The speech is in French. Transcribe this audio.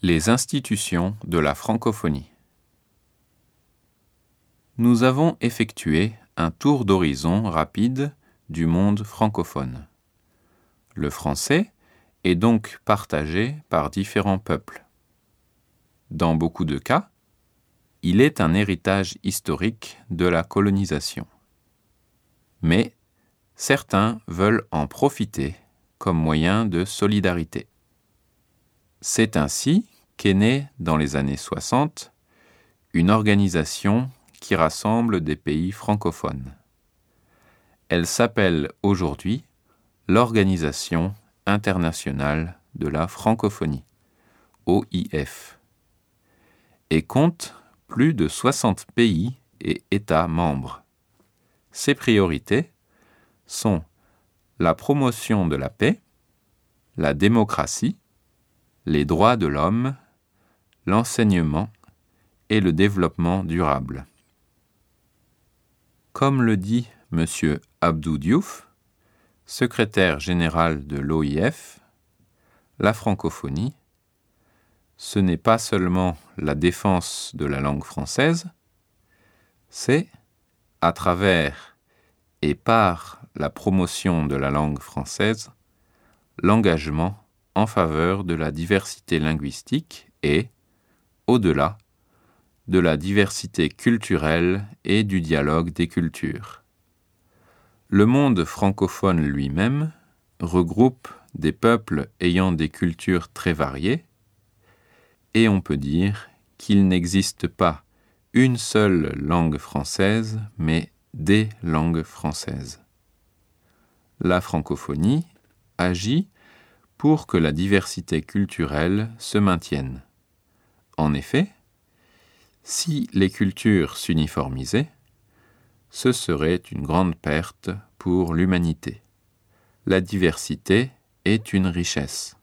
Les institutions de la francophonie. Nous avons effectué un tour d'horizon rapide du monde francophone. Le français est donc partagé par différents peuples. Dans beaucoup de cas, il est un héritage historique de la colonisation. Mais certains veulent en profiter comme moyen de solidarité. C'est ainsi qu'est née dans les années 60 une organisation qui rassemble des pays francophones. Elle s'appelle aujourd'hui l'Organisation internationale de la francophonie, OIF, et compte plus de 60 pays et États membres. Ses priorités sont la promotion de la paix, la démocratie, les droits de l'homme, l'enseignement et le développement durable. Comme le dit M. Abdou Diouf, secrétaire général de l'OIF, la francophonie, ce n'est pas seulement la défense de la langue française, c'est, à travers et par la promotion de la langue française, l'engagement en faveur de la diversité linguistique et, au-delà, de la diversité culturelle et du dialogue des cultures. Le monde francophone lui-même regroupe des peuples ayant des cultures très variées, et on peut dire qu'il n'existe pas une seule langue française, mais des langues françaises. La francophonie agit pour que la diversité culturelle se maintienne. En effet, si les cultures s'uniformisaient, ce serait une grande perte pour l'humanité. La diversité est une richesse.